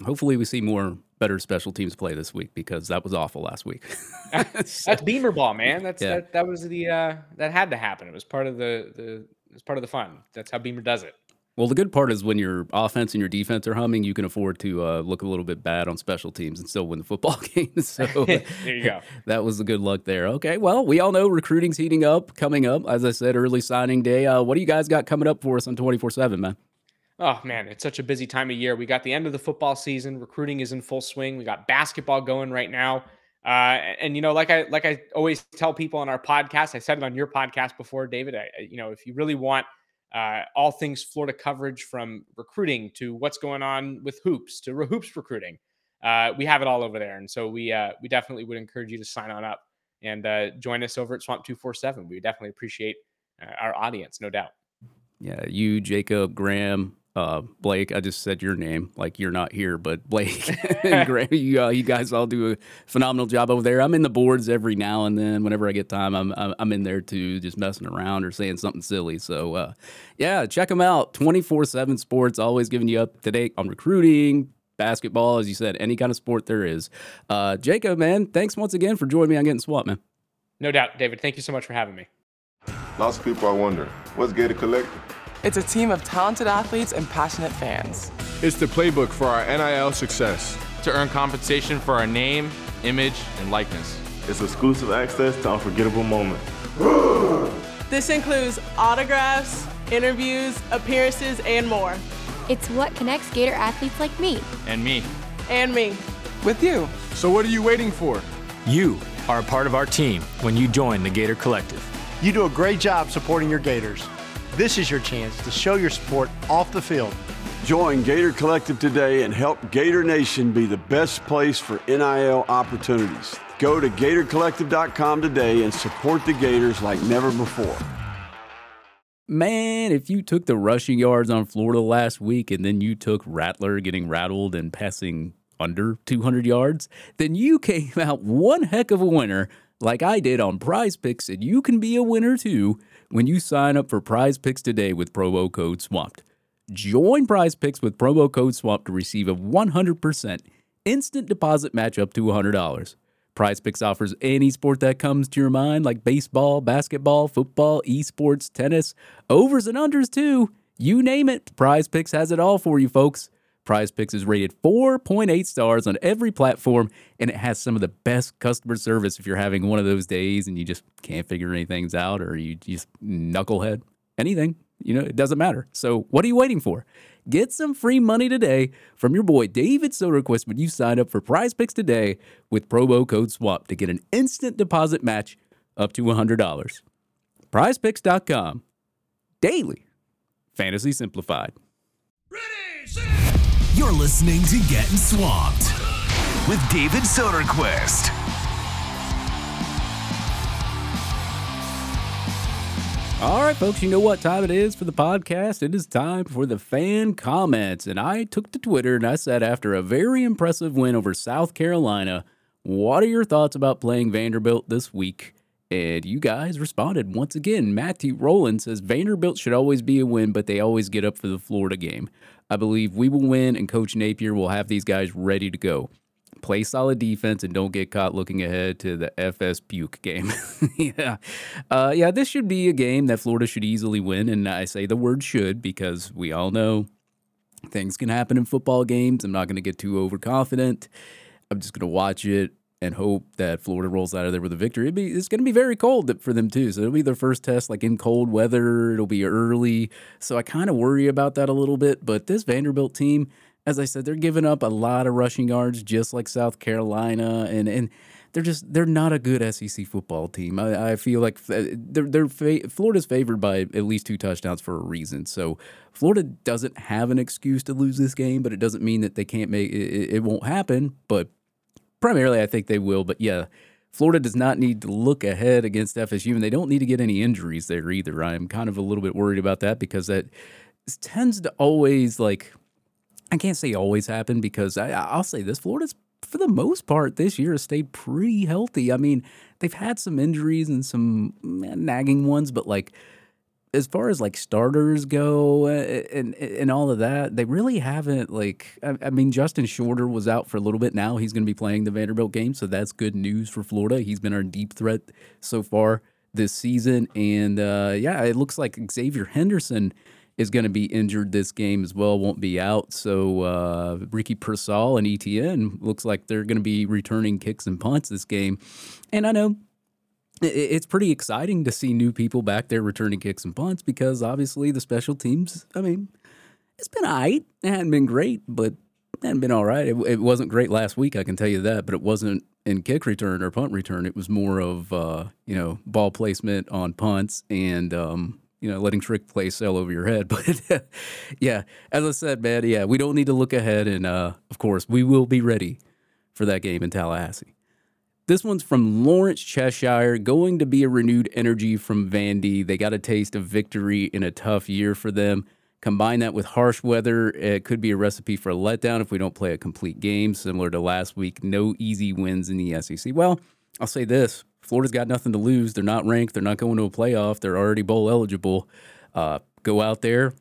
Hopefully, we see more better special teams play this week because that was awful last week. so, That's Beamer ball, man. That's yeah. that, that was the uh, that had to happen. It was part of the the it was part of the fun. That's how Beamer does it. Well, the good part is when your offense and your defense are humming, you can afford to uh, look a little bit bad on special teams and still win the football game. so there you go. that was the good luck there. Okay, well, we all know recruiting's heating up, coming up. As I said, early signing day. Uh, what do you guys got coming up for us on twenty four seven, man? Oh man, it's such a busy time of year. We got the end of the football season. Recruiting is in full swing. We got basketball going right now. Uh, and you know, like I like I always tell people on our podcast, I said it on your podcast before, David. I, you know, if you really want uh, all things Florida coverage from recruiting to what's going on with hoops to hoops recruiting. Uh, we have it all over there, and so we uh, we definitely would encourage you to sign on up and uh, join us over at Swamp Two Four Seven. We definitely appreciate uh, our audience, no doubt. Yeah, you, Jacob, Graham, uh, Blake, I just said your name like you're not here, but Blake and Graham, you, uh, you guys all do a phenomenal job over there. I'm in the boards every now and then. Whenever I get time, I'm I'm in there too, just messing around or saying something silly. So uh, yeah, check them out. 24 seven Sports, always giving you up to date on recruiting, basketball, as you said, any kind of sport there is. Uh, Jacob, man, thanks once again for joining me on Getting Swamped, man. No doubt, David. Thank you so much for having me. Lots of people are wondering, what's Gator Collective? It's a team of talented athletes and passionate fans. It's the playbook for our NIL success. To earn compensation for our name, image, and likeness. It's exclusive access to unforgettable moments. this includes autographs, interviews, appearances, and more. It's what connects Gator athletes like me. And me. And me. With you. So what are you waiting for? You are a part of our team when you join the Gator Collective. You do a great job supporting your Gators. This is your chance to show your support off the field. Join Gator Collective today and help Gator Nation be the best place for NIL opportunities. Go to GatorCollective.com today and support the Gators like never before. Man, if you took the rushing yards on Florida last week and then you took Rattler getting rattled and passing under 200 yards, then you came out one heck of a winner like I did on prize picks, and you can be a winner too when you sign up for Prize Picks today with promo code SWAMPED. Join Prize Picks with promo code SWAMPED to receive a 100% instant deposit match up to $100. Prize Picks offers any sport that comes to your mind, like baseball, basketball, football, esports, tennis, overs and unders too. You name it, Prize Picks has it all for you, folks. Prize Picks is rated 4.8 stars on every platform, and it has some of the best customer service if you're having one of those days and you just can't figure anything out or you just knucklehead. Anything, you know, it doesn't matter. So, what are you waiting for? Get some free money today from your boy David Soderquist when you sign up for Prize Picks today with promo code SWAP to get an instant deposit match up to $100. PrizePicks.com. Daily. Fantasy Simplified. You're listening to Getting Swamped with David Soderquist. All right, folks, you know what time it is for the podcast? It is time for the fan comments. And I took to Twitter and I said, after a very impressive win over South Carolina, what are your thoughts about playing Vanderbilt this week? And you guys responded once again. Matthew Rowland says Vanderbilt should always be a win, but they always get up for the Florida game. I believe we will win, and Coach Napier will have these guys ready to go play solid defense and don't get caught looking ahead to the FSU game. yeah. Uh, yeah, this should be a game that Florida should easily win. And I say the word should because we all know things can happen in football games. I'm not going to get too overconfident. I'm just going to watch it and hope that Florida rolls out of there with a victory. Be, it's going to be very cold for them too, so it'll be their first test like in cold weather. It'll be early, so I kind of worry about that a little bit. But this Vanderbilt team, as I said, they're giving up a lot of rushing yards, just like South Carolina, and and they're just they're not a good SEC football team. I, I feel like uh, they're they're fa- Florida's favored by at least two touchdowns for a reason. So Florida doesn't have an excuse to lose this game, but it doesn't mean that they can't make it. It won't happen, but primarily I think they will. But yeah. Florida does not need to look ahead against FSU, and they don't need to get any injuries there either. I'm kind of a little bit worried about that because that tends to always like I can't say always happen because I, I'll say this: Florida's for the most part this year has stayed pretty healthy. I mean, they've had some injuries and some eh, nagging ones, but like as far as like starters go and and all of that, they really haven't like. I, I mean, Justin Shorter was out for a little bit. Now he's going to be playing the Vanderbilt game, so that's good news for Florida. He's been our deep threat so far this season, and uh, yeah, it looks like Xzavier Henderson is going to be injured this game as well, won't be out. So uh, Ricky Pearsall and Etienne looks like they're going to be returning kicks and punts this game. And I know it's pretty exciting to see new people back there returning kicks and punts because obviously the special teams, I mean, it's been all right. It hadn't been great, but it hadn't been all right. It, it wasn't great last week, I can tell you that, but it wasn't in kick return or punt return. It was more of, uh, you know, ball placement on punts and, um, you know, letting trick play sail over your head. But yeah, as I said, man, yeah, we don't need to look ahead. And uh, of course, we will be ready for that game in Tallahassee. This one's from Lawrence Cheshire, going to be a renewed energy from Vandy. They got a taste of victory in a tough year for them. Combine that with harsh weather, it could be a recipe for a letdown if we don't play a complete game, similar to last week. No easy wins in the SEC. Well, I'll say this Florida's got nothing to lose. They're not ranked. They're not going to a playoff. They're already bowl eligible. Uh, go out there,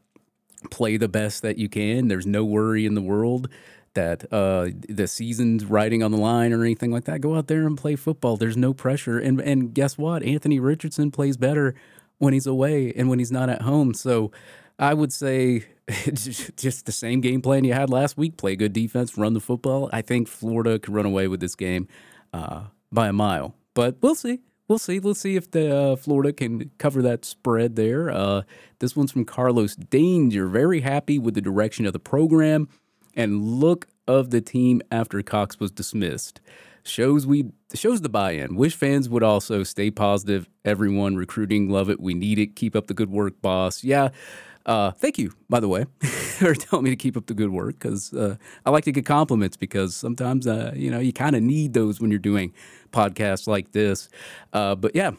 play the best that you can. There's no worry in the world that uh, the season's riding on the line or anything like that. Go out there and play football. There's no pressure. And and guess what? Anthony Richardson plays better when he's away and when he's not at home. So I would say just the same game plan you had last week. Play good defense, run the football. I think Florida could run away with this game uh, by a mile. But we'll see. We'll see. Let's see if the uh, Florida can cover that spread there. Uh, this one's from Carlos Danger. Very happy with the direction of the program and look of the team after Cox was dismissed. Shows we shows the buy-in. Wish fans would also stay positive. Everyone recruiting, love it. We need it. Keep up the good work, boss. Yeah, uh, thank you, by the way, for telling me to keep up the good work because uh, I like to get compliments because sometimes, uh, you know, you kind of need those when you're doing podcasts like this. Uh, but yeah,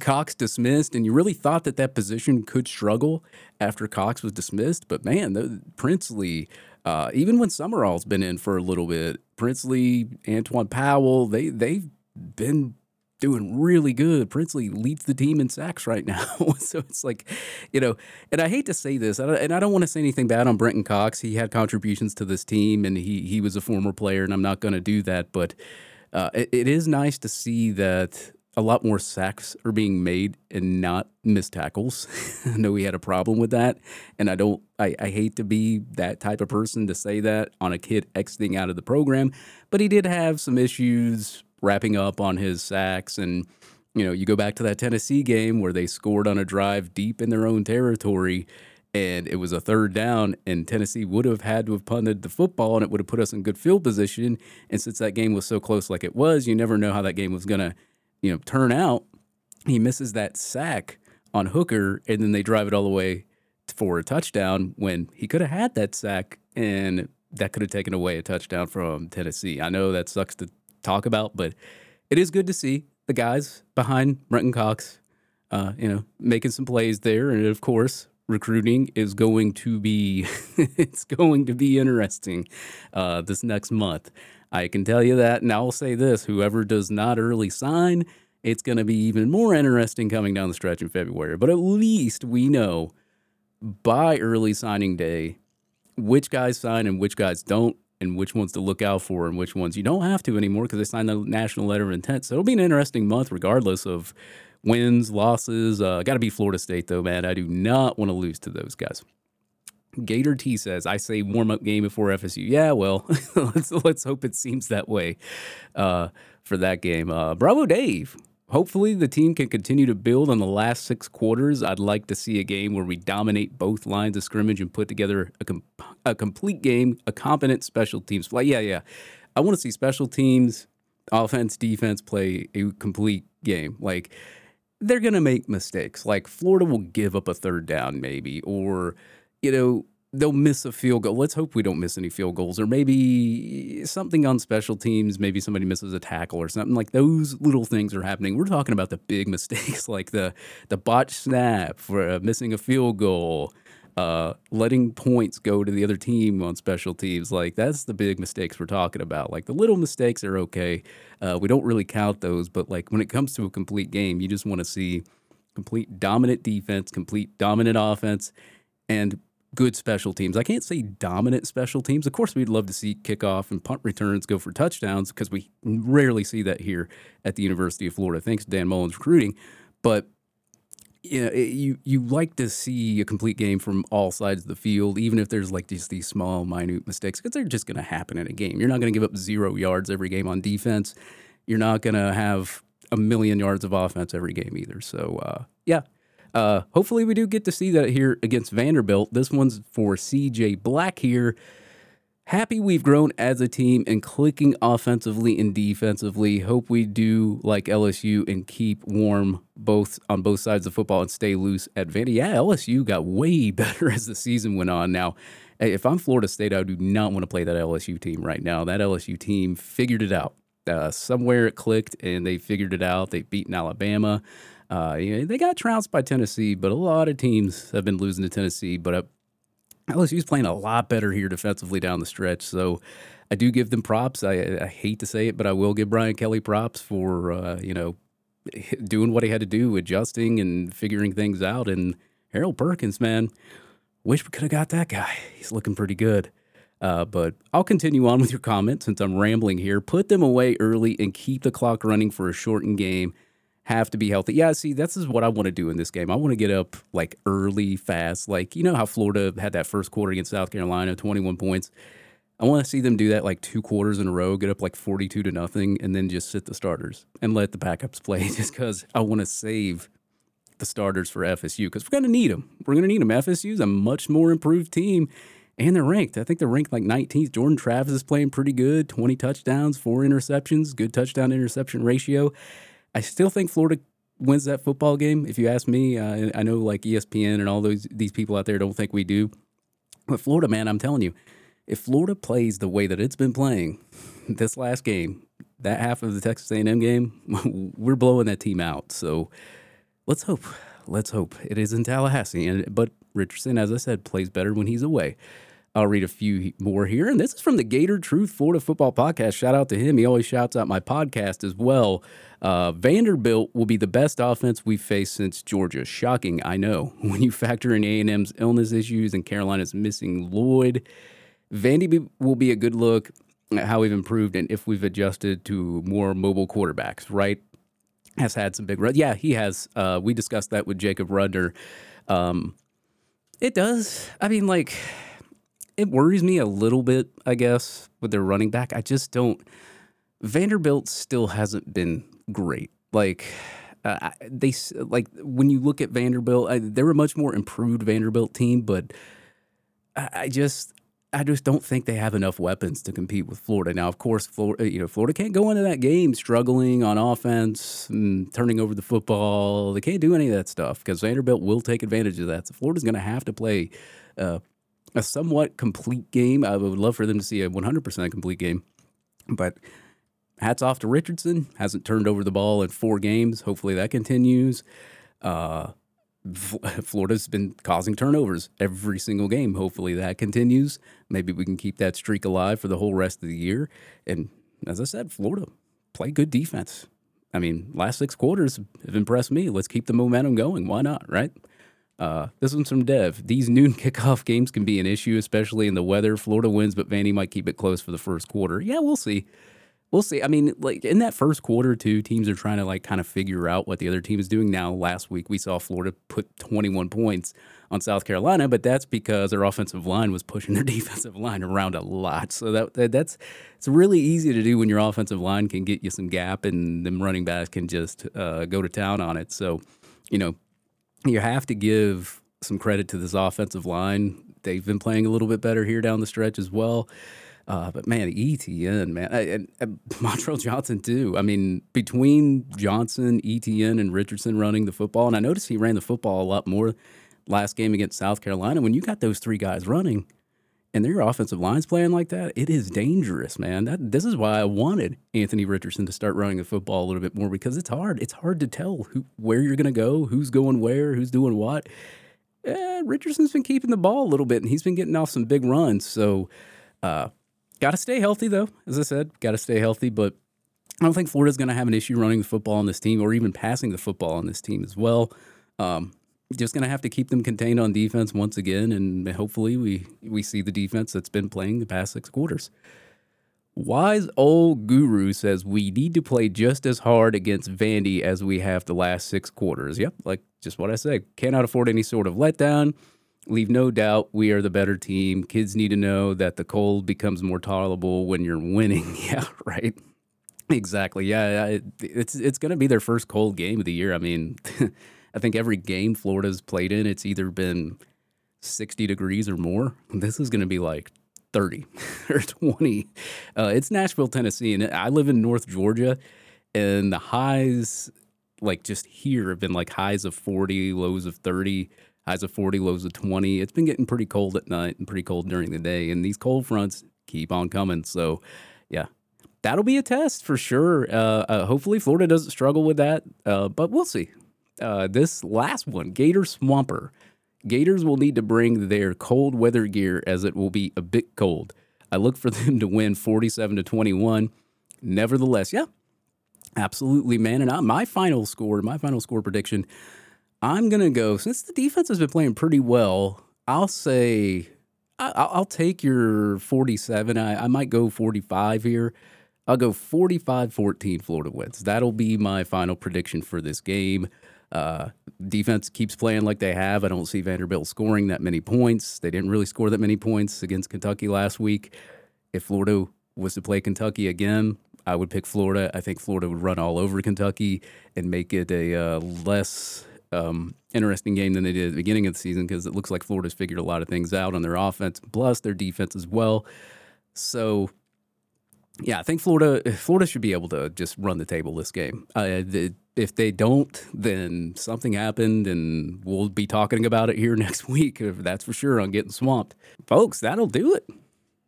Cox dismissed, and you really thought that that position could struggle after Cox was dismissed. But man, the, Princely, uh, even when Summerall's been in for a little bit, Princely, Antwaun Powell, they they've been doing really good. Princely leads the team in sacks right now. so it's like, you know, and I hate to say this, and I don't want to say anything bad on Brenton Cox. He had contributions to this team, and he he was a former player, and I'm not going to do that. But uh, it, it is nice to see that a lot more sacks are being made and not missed tackles. I know he had a problem with that, and I don't. I, I hate to be that type of person to say that on a kid exiting out of the program, but he did have some issues wrapping up on his sacks and. You know, you go back to that Tennessee game where they scored on a drive deep in their own territory and it was a third down, and Tennessee would have had to have punted the football, and it would have put us in good field position. And since that game was so close, like it was, you never know how that game was gonna, you know, turn out. He misses that sack on Hooker, and then they drive it all the way for a touchdown when he could have had that sack, and that could have taken away a touchdown from Tennessee. I know that sucks to talk about, but it is good to see the guys behind Brenton Cox, uh, you know, making some plays there, and of course, recruiting is going to be it's going to be interesting uh, this next month. I can tell you that, and I'll say this: whoever does not early sign, it's going to be even more interesting coming down the stretch in February. But at least we know by early signing day which guys sign and which guys don't, and which ones to look out for and which ones you don't have to anymore because they signed the national letter of intent. So it'll be an interesting month, regardless of wins, losses. Uh, Got to be Florida State though, man. I do not want to lose to those guys. Gator T says, "I say warm up game before FSU." Yeah, well, let's let's hope it seems that way uh, for that game. Uh, bravo, Dave. Hopefully, the team can continue to build on the last six quarters. I'd like to see a game where we dominate both lines of scrimmage and put together a, com- a complete game, a competent special teams play. Yeah, yeah. I want to see special teams, offense, defense play a complete game. Like, they're going to make mistakes. Like, Florida will give up a third down, maybe, or, you know, they'll miss a field goal. Let's hope we don't miss any field goals, or maybe something on special teams. Maybe somebody misses a tackle or something like those little things are happening. We're talking about the big mistakes, like the the botch snap for uh, missing a field goal, uh, letting points go to the other team on special teams. Like that's the big mistakes we're talking about. Like the little mistakes are okay. Uh, we don't really count those, but like when it comes to a complete game, you just want to see complete dominant defense, complete dominant offense, and good special teams. I can't say dominant special teams. Of course, we'd love to see kickoff and punt returns go for touchdowns because we rarely see that here at the University of Florida. Thanks to Dan Mullen's recruiting, but you know, it, you you like to see a complete game from all sides of the field, even if there's like just these small, minute mistakes, because they're just going to happen in a game. You're not going to give up zero yards every game on defense. You're not going to have a million yards of offense every game either. So, uh, yeah, uh, hopefully, we do get to see that here against Vanderbilt. This one's for CJ Black here. Happy we've grown as a team and clicking offensively and defensively. Hope we do like LSU and keep warm both on both sides of football and stay loose at Vandy. Yeah, LSU got way better as the season went on. Now, if I'm Florida State, I do not want to play that LSU team right now. That LSU team figured it out. Uh, somewhere it clicked and they figured it out. They've beaten Alabama. Uh, you know, they got trounced by Tennessee, but a lot of teams have been losing to Tennessee. But uh, LSU's playing a lot better here defensively down the stretch. So I do give them props. I, I hate to say it, but I will give Brian Kelly props for uh, you know doing what he had to do, adjusting and figuring things out. And Harold Perkins, man, wish we could have got that guy. He's looking pretty good. Uh, but I'll continue on with your comment since I'm rambling here. Put them away early and keep the clock running for a shortened game have to be healthy. Yeah, see, this is what I want to do in this game. I want to get up like early, fast. Like, you know how Florida had that first quarter against South Carolina, 21 points. I want to see them do that like two quarters in a row, get up like 42 to nothing, and then just sit the starters and let the backups play just because I want to save the starters for FSU because we're going to need them. We're going to need them. FSU's a much more improved team and they're ranked. I think they're ranked like 19th. Jordan Travis is playing pretty good 20 touchdowns, four interceptions, good touchdown interception ratio. I still think Florida wins that football game. If you ask me, uh, I know like ESPN and all those these people out there don't think we do, but Florida, man, I'm telling you, if Florida plays the way that it's been playing this last game, that half of the Texas A&M game, we're blowing that team out. So let's hope. Let's hope it is in Tallahassee. And but Richardson, as I said, plays better when he's away. I'll read a few more here. And this is from the Gator Truth Florida Football Podcast. Shout out to him. He always shouts out my podcast as well. Uh, Vanderbilt will be the best offense we've faced since Georgia. Shocking, I know. When you factor in A&M's illness issues and Carolina's missing Lloyd, Vandy will be a good look at how we've improved and if we've adjusted to more mobile quarterbacks, right? has had some big runs. Yeah, he has. Uh, we discussed that with Jacob Rudner. Um, it does. I mean, like, it worries me a little bit, I guess, with their running back. I just don't. Vanderbilt still hasn't been great. Like, uh, they like when you look at Vanderbilt, I, they're a much more improved Vanderbilt team, but I, I just I just don't think they have enough weapons to compete with Florida. Now, of course, Florida, you know, Florida can't go into that game struggling on offense and turning over the football. They can't do any of that stuff because Vanderbilt will take advantage of that. So Florida's going to have to play uh, a somewhat complete game. I would love for them to see a 100% complete game, but hats off to Richardson. Hasn't turned over the ball in four games. Hopefully that continues. Uh, Florida's been causing turnovers every single game. Hopefully that continues. Maybe we can keep that streak alive for the whole rest of the year. And as I said, Florida play good defense. I mean, last six quarters have impressed me. Let's keep the momentum going. Why not, right? Uh, this one's from Dev. These noon kickoff games can be an issue, especially in the weather. Florida wins, but Vandy might keep it close for the first quarter. Yeah, we'll see we'll see. I mean, like in that first quarter, two teams are trying to like kind of figure out what the other team is doing. Now, last week we saw Florida put 21 points on South Carolina, but that's because their offensive line was pushing their defensive line around a lot. So that, that that's it's really easy to do when your offensive line can get you some gap and them running backs can just uh, go to town on it. So, you know, you have to give some credit to this offensive line. They've been playing a little bit better here down the stretch as well. Uh, but man, Etienne, man, and, and Montrell Johnson too. I mean, between Johnson, Etienne, and Richardson running the football, and I noticed he ran the football a lot more last game against South Carolina. When you got those three guys running, and their offensive line's playing like that, it is dangerous, man. That this is why I wanted Anthony Richardson to start running the football a little bit more because it's hard. It's hard to tell who where you're going to go, who's going where, who's doing what. Eh, Richardson's been keeping the ball a little bit, and he's been getting off some big runs. So. Uh, Got to stay healthy, though. As I said, got to stay healthy. But I don't think Florida's going to have an issue running the football on this team or even passing the football on this team as well. Um, just going to have to keep them contained on defense once again, and hopefully we we see the defense that's been playing the past six quarters. Wise old guru says we need to play just as hard against Vandy as we have the last six quarters. Yep, like just what I said. Cannot afford any sort of letdown leave no doubt we are the better team. Kids need to know that the cold becomes more tolerable when you're winning. yeah, right. Exactly. Yeah, it's it's going to be their first cold game of the year. I mean, I think every game Florida's played in, it's either been 60 degrees or more. This is going to be like 30 or 20. Uh, it's Nashville, Tennessee, and I live in North Georgia, and the highs, like just here, have been like highs of 40, lows of 30 highs of 40, lows of 20. It's been getting pretty cold at night and pretty cold during the day. And these cold fronts keep on coming. So, yeah, that'll be a test for sure. Uh, uh, hopefully, Florida doesn't struggle with that, uh, but we'll see. Uh, this last one, Gator Swamper. Gators will need to bring their cold weather gear as it will be a bit cold. I look for them to win 47 to 21. Nevertheless, yeah, absolutely, man. And I, my final score, my final score prediction I'm gonna go since the defense has been playing pretty well. I'll say I, will take your 47. I, I might go 45 here. I'll go 45 14 Florida wins. That'll be my final prediction for this game. Uh, defense keeps playing like they have. I don't see Vanderbilt scoring that many points. They didn't really score that many points against Kentucky last week. If Florida was to play Kentucky again, I would pick Florida. I think Florida would run all over Kentucky and make it a uh, less um, interesting game than they did at the beginning of the season because it looks like Florida's figured a lot of things out on their offense, plus their defense as well. So, yeah, I think Florida Florida should be able to just run the table this game. Uh, the, if they don't, then something happened, and we'll be talking about it here next week. That's for sure on getting swamped, folks. That'll do it.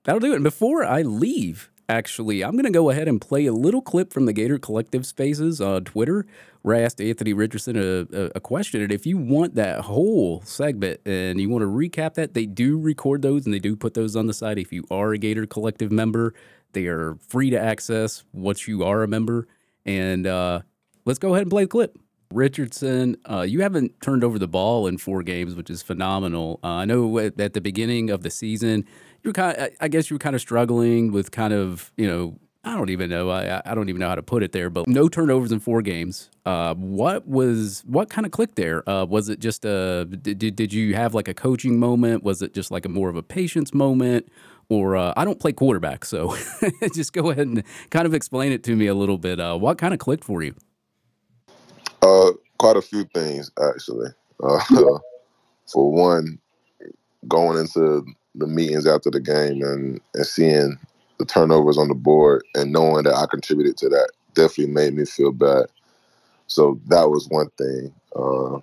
That'll do it. And before I leave, actually, I'm going to go ahead and play a little clip from the Gator Collective Spaces on Twitter where I asked Anthony Richardson a, a, a, question. And if you want that whole segment and you want to recap that, they do record those and they do put those on the site. If you are a Gator Collective member, they are free to access once you are a member. And uh, let's go ahead and play the clip. Richardson, uh, you haven't turned over the ball in four games, which is phenomenal. Uh, I know at, the beginning of the season, you were kind. Of, I guess you were kind of struggling with kind of you know I don't even know. I I don't even know how to put it there, but no turnovers in four games. Uh, what was what kind of clicked there? Uh, was it just a did did you have like a coaching moment? Was it just like a more of a patience moment? Or uh, I don't play quarterback, so just go ahead and kind of explain it to me a little bit. Uh, what kind of clicked for you? Uh, quite a few things actually. Uh, for one, going into the meetings after the game and, and seeing the turnovers on the board and knowing that I contributed to that definitely made me feel bad. So that was one thing. Uh,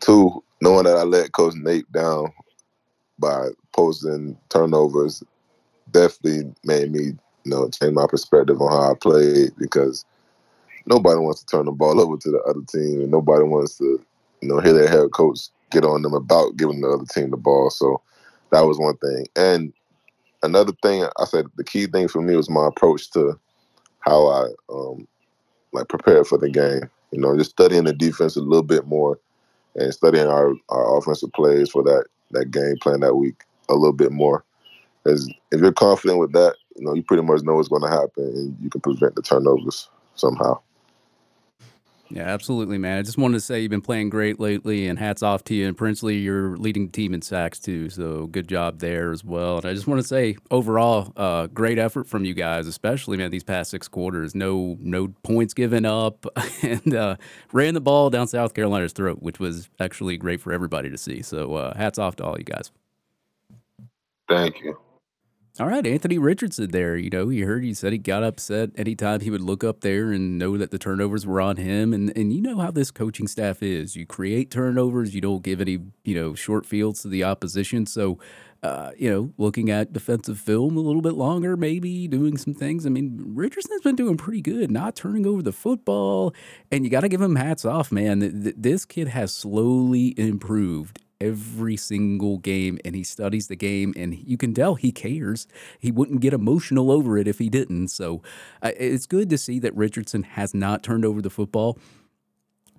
two, knowing that I let Coach Nate down by posting turnovers definitely made me, you know, change my perspective on how I played because nobody wants to turn the ball over to the other team and nobody wants to, you know, hear their head coach get on them about giving the other team the ball. So that was one thing. And another thing I said the key thing for me was my approach to how I um, like prepare for the game. You know, just studying the defense a little bit more and studying our, our offensive plays for that that game plan that week a little bit more. Because if you're confident with that, you know, you pretty much know what's going to happen and you can prevent the turnovers somehow. Yeah, absolutely, man. I just wanted to say you've been playing great lately, and hats off to you. And Princely, you're leading the team in sacks too, so good job there as well. And I just want to say, overall, uh, great effort from you guys, especially man these past six quarters. No, no points given up, and uh, ran the ball down South Carolina's throat, which was actually great for everybody to see. So, uh, hats off to all you guys. Thank you. All right, Anthony Richardson there. You know, he heard he said he got upset anytime he would look up there and know that the turnovers were on him. And and you know how this coaching staff is. You create turnovers, you don't give any, you know, short fields to the opposition. So uh, you know, looking at defensive film a little bit longer, maybe doing some things. I mean, Richardson's been doing pretty good, not turning over the football, and you got to give him hats off, man. This kid has slowly improved every single game and he studies the game and you can tell he cares. He wouldn't get emotional over it if he didn't. So uh, it's good to see that Richardson has not turned over the football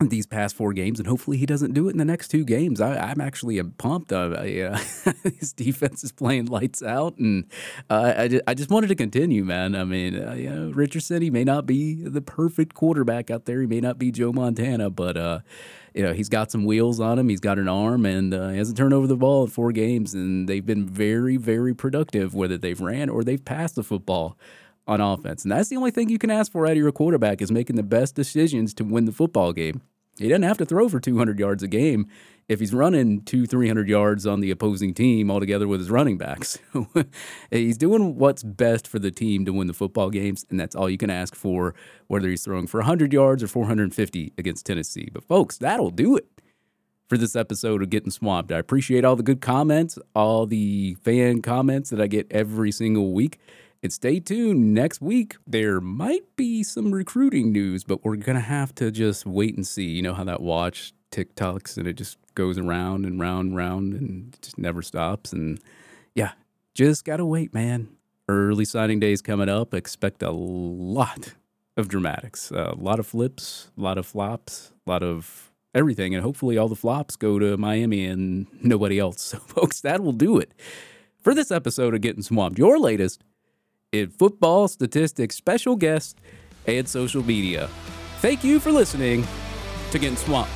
these past four games, and hopefully he doesn't do it in the next two games. I, am actually pumped. Uh, uh, his defense is playing lights out, and uh, I, just, I just wanted to continue, man. I mean, uh, you know, Richardson, he may not be the perfect quarterback out there. He may not be Joe Montana, but uh, you know, he's got some wheels on him. He's got an arm, and uh, he hasn't turned over the ball in four games, and they've been very, very productive, whether they've ran or they've passed the football on offense. And that's the only thing you can ask for out of your quarterback is making the best decisions to win the football game. He doesn't have to throw for 200 yards a game if he's running two, 300 yards on the opposing team altogether with his running backs. he's doing what's best for the team to win the football games, and that's all you can ask for, whether he's throwing for 100 yards or 450 against Tennessee. But, folks, that'll do it for this episode of Getting Swamped. I appreciate all the good comments, all the fan comments that I get every single week. And stay tuned next week. There might be some recruiting news, but we're going to have to just wait and see. You know how that watch TikToks and it just goes around and round and round and just never stops. And yeah, just got to wait, man. Early signing days coming up. Expect a lot of dramatics, a lot of flips, a lot of flops, a lot of everything. And hopefully all the flops go to Miami and nobody else. So, folks, that will do it for this episode of Getting Swamped, your latest in football, statistics, special guests, and social media. Thank you for listening to Getting Swamped.